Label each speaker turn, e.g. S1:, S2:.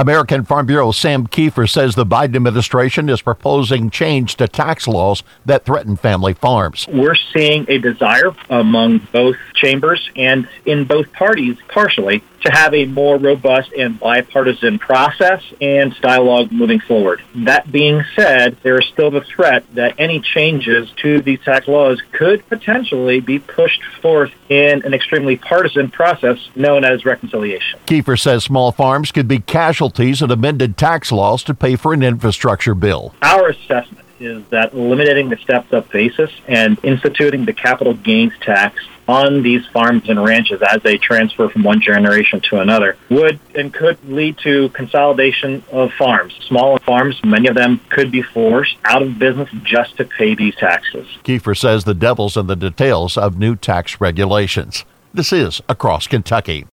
S1: American Farm Bureau Sam Kieffer says the Biden administration is proposing change to tax laws that threaten family farms.
S2: We're seeing a desire among both chambers and in both parties, partially, to have a more robust and bipartisan process and dialogue moving forward. That being said, there is still the threat that any changes to these tax laws could potentially be pushed forth in an extremely partisan process known as reconciliation.
S1: Kieffer says small farms could be casualties in amended tax laws to pay for an infrastructure bill.
S2: Our assessment is that eliminating the stepped up basis and instituting the capital gains tax on these farms and ranches as they transfer from one generation to another would and could lead to consolidation of farms. Smaller farms, many of them could be forced out of business just to pay these taxes.
S1: Kieffer says the devil's in the details of new tax regulations. This is Across Kentucky.